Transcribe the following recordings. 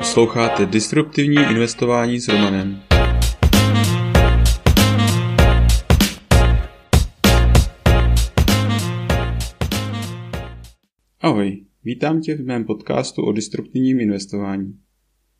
Posloucháte Disruptivní investování s Romanem. Ahoj, vítám tě v mém podcastu o disruptivním investování.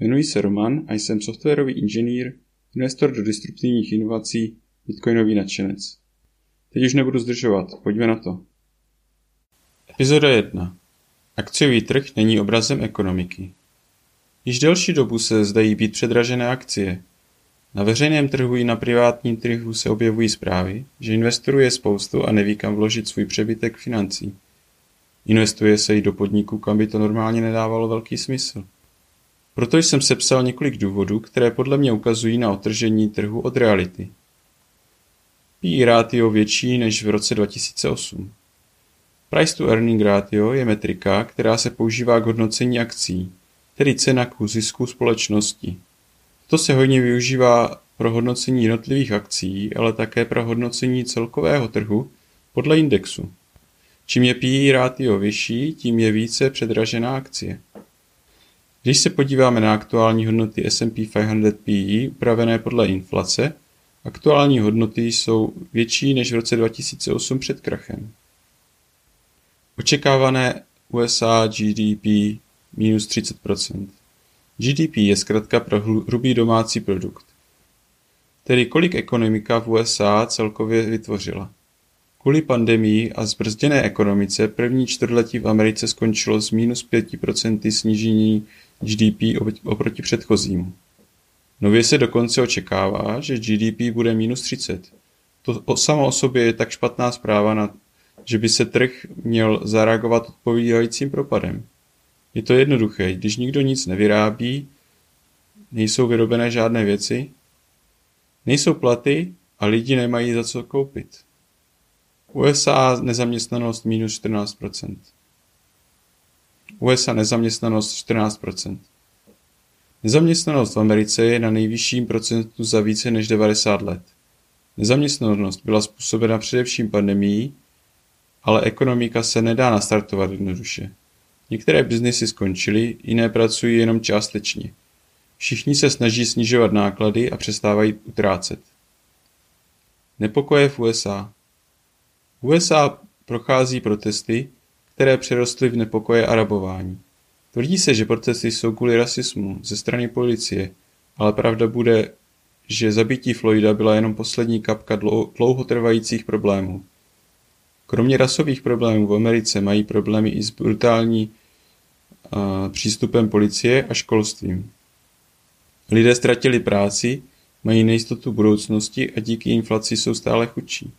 Jmenuji se Roman a jsem softwarový inženýr, investor do disruptivních inovací, bitcoinový nadšenec. Teď už nebudu zdržovat, pojďme na to. Epizoda 1. Akciový trh není obrazem ekonomiky. Již delší dobu se zdají být předražené akcie. Na veřejném trhu i na privátním trhu se objevují zprávy, že investorů je spoustu a neví kam vložit svůj přebytek financí. Investuje se i do podniků, kam by to normálně nedávalo velký smysl. Proto jsem sepsal několik důvodů, které podle mě ukazují na otržení trhu od reality. PE ratio větší než v roce 2008. Price to earning ratio je metrika, která se používá k hodnocení akcí, tedy cena k zisku společnosti. To se hodně využívá pro hodnocení jednotlivých akcí, ale také pro hodnocení celkového trhu podle indexu. Čím je PE ratio vyšší, tím je více předražená akcie. Když se podíváme na aktuální hodnoty S&P 500 PE upravené podle inflace, aktuální hodnoty jsou větší než v roce 2008 před krachem. Očekávané USA GDP minus 30%. GDP je zkrátka pro hrubý domácí produkt. Tedy kolik ekonomika v USA celkově vytvořila. Kvůli pandemii a zbrzděné ekonomice první čtvrtletí v Americe skončilo s minus 5% snížení GDP oproti předchozímu. Nově se dokonce očekává, že GDP bude minus 30. To samo o sobě je tak špatná zpráva, na, že by se trh měl zareagovat odpovídajícím propadem. Je to jednoduché, když nikdo nic nevyrábí, nejsou vyrobené žádné věci, nejsou platy a lidi nemají za co koupit. USA nezaměstnanost minus 14%. USA nezaměstnanost 14%. Nezaměstnanost v Americe je na nejvyšším procentu za více než 90 let. Nezaměstnanost byla způsobena především pandemií, ale ekonomika se nedá nastartovat jednoduše. Některé biznesy skončily, jiné pracují jenom částečně. Všichni se snaží snižovat náklady a přestávají utrácet. Nepokoje v USA USA prochází protesty, které přerostly v nepokoje a rabování. Tvrdí se, že protesty jsou kvůli rasismu ze strany policie, ale pravda bude, že zabití Floyda byla jenom poslední kapka dlouhotrvajících problémů. Kromě rasových problémů v Americe mají problémy i s brutální přístupem policie a školstvím. Lidé ztratili práci, mají nejistotu budoucnosti a díky inflaci jsou stále chudší.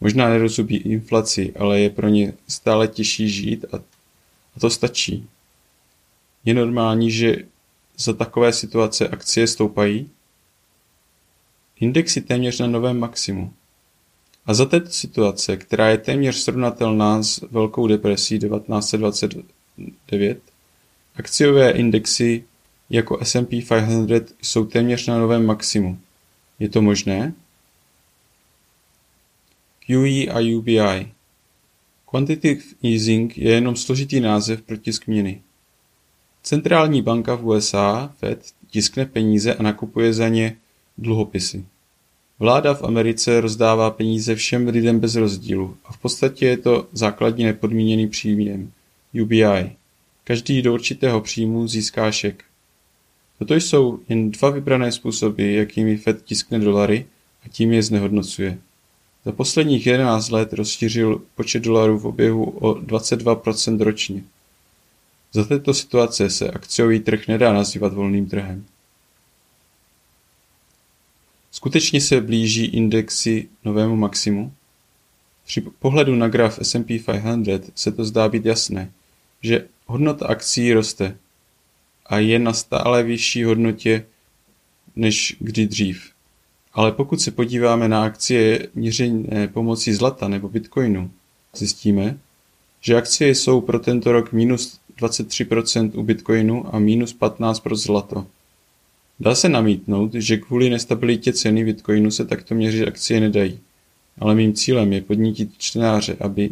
Možná nerozumí inflaci, ale je pro ně stále těžší žít a, a to stačí. Je normální, že za takové situace akcie stoupají? Indexy téměř na novém maximu. A za této situace, která je téměř srovnatelná s Velkou depresí 1929, akciové indexy jako S&P 500 jsou téměř na novém maximu. Je to možné? QE a UBI Quantitative easing je jenom složitý název pro tisk měny. Centrální banka v USA, Fed, tiskne peníze a nakupuje za ně dluhopisy. Vláda v Americe rozdává peníze všem lidem bez rozdílu a v podstatě je to základní nepodmíněný příjem, UBI. Každý do určitého příjmu získá šek. Toto jsou jen dva vybrané způsoby, jakými Fed tiskne dolary a tím je znehodnocuje. Za posledních 11 let rozšířil počet dolarů v oběhu o 22% ročně. Za této situace se akciový trh nedá nazývat volným trhem. Skutečně se blíží indexy novému maximu? Při pohledu na graf S&P 500 se to zdá být jasné, že hodnota akcí roste a je na stále vyšší hodnotě než kdy dřív. Ale pokud se podíváme na akcie měřené pomocí zlata nebo bitcoinu, zjistíme, že akcie jsou pro tento rok minus 23% u bitcoinu a minus 15% pro zlato. Dá se namítnout, že kvůli nestabilitě ceny bitcoinu se takto měřit akcie nedají, ale mým cílem je podnítit čtenáře, aby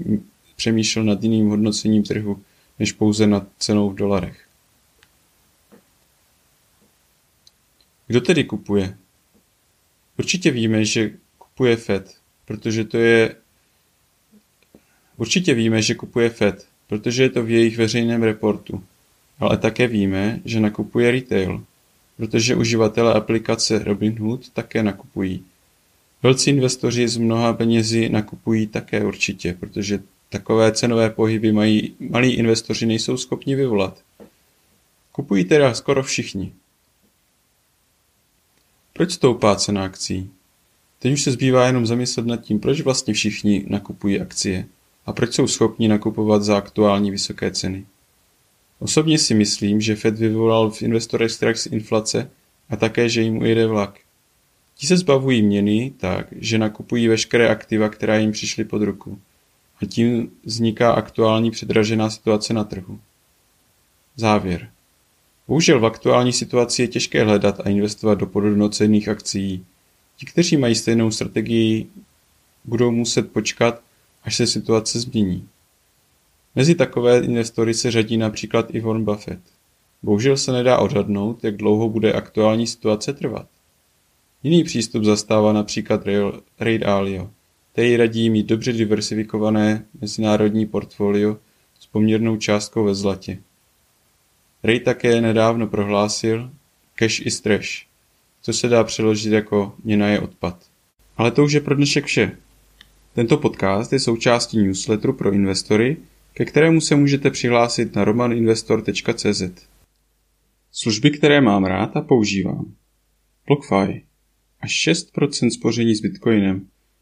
přemýšlel nad jiným hodnocením trhu, než pouze nad cenou v dolarech. Kdo tedy kupuje? Určitě víme, že kupuje FED, protože to je Určitě víme, že kupuje FED, protože je to v jejich veřejném reportu. Ale také víme, že nakupuje retail, protože uživatelé aplikace Robinhood také nakupují. Velcí investoři z mnoha penězi nakupují také určitě, protože takové cenové pohyby mají malí investoři nejsou schopni vyvolat. Kupují teda skoro všichni. Proč stoupá cena akcí? Teď už se zbývá jenom zamyslet nad tím, proč vlastně všichni nakupují akcie a proč jsou schopni nakupovat za aktuální vysoké ceny. Osobně si myslím, že Fed vyvolal v investorech strach z inflace a také, že jim ujede vlak. Ti se zbavují měny tak, že nakupují veškeré aktiva, která jim přišly pod ruku. A tím vzniká aktuální předražená situace na trhu. Závěr. Bohužel v aktuální situaci je těžké hledat a investovat do podhodnocených akcí. Ti, kteří mají stejnou strategii, budou muset počkat, až se situace změní. Mezi takové investory se řadí například i Warren Buffett. Bohužel se nedá odhadnout, jak dlouho bude aktuální situace trvat. Jiný přístup zastává například Ray Dalio, který radí mít dobře diversifikované mezinárodní portfolio s poměrnou částkou ve zlatě. Ray také nedávno prohlásil cash is trash, co se dá přeložit jako měna je odpad. Ale to už je pro dnešek vše. Tento podcast je součástí newsletteru pro investory, ke kterému se můžete přihlásit na romaninvestor.cz. Služby, které mám rád a používám. BlockFi. Až 6% spoření s Bitcoinem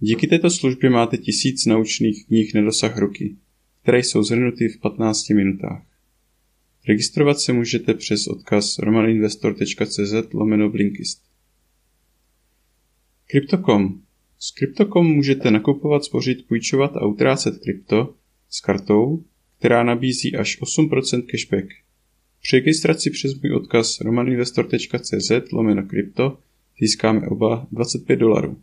Díky této službě máte tisíc naučných knih na dosah ruky, které jsou zhrnuty v 15 minutách. Registrovat se můžete přes odkaz romaninvestor.cz lomeno Blinkist. Crypto.com. S Crypto.com můžete nakupovat, spořit, půjčovat a utrácet krypto s kartou, která nabízí až 8% cashback. Při registraci přes můj odkaz romaninvestor.cz lomeno krypto získáme oba 25 dolarů.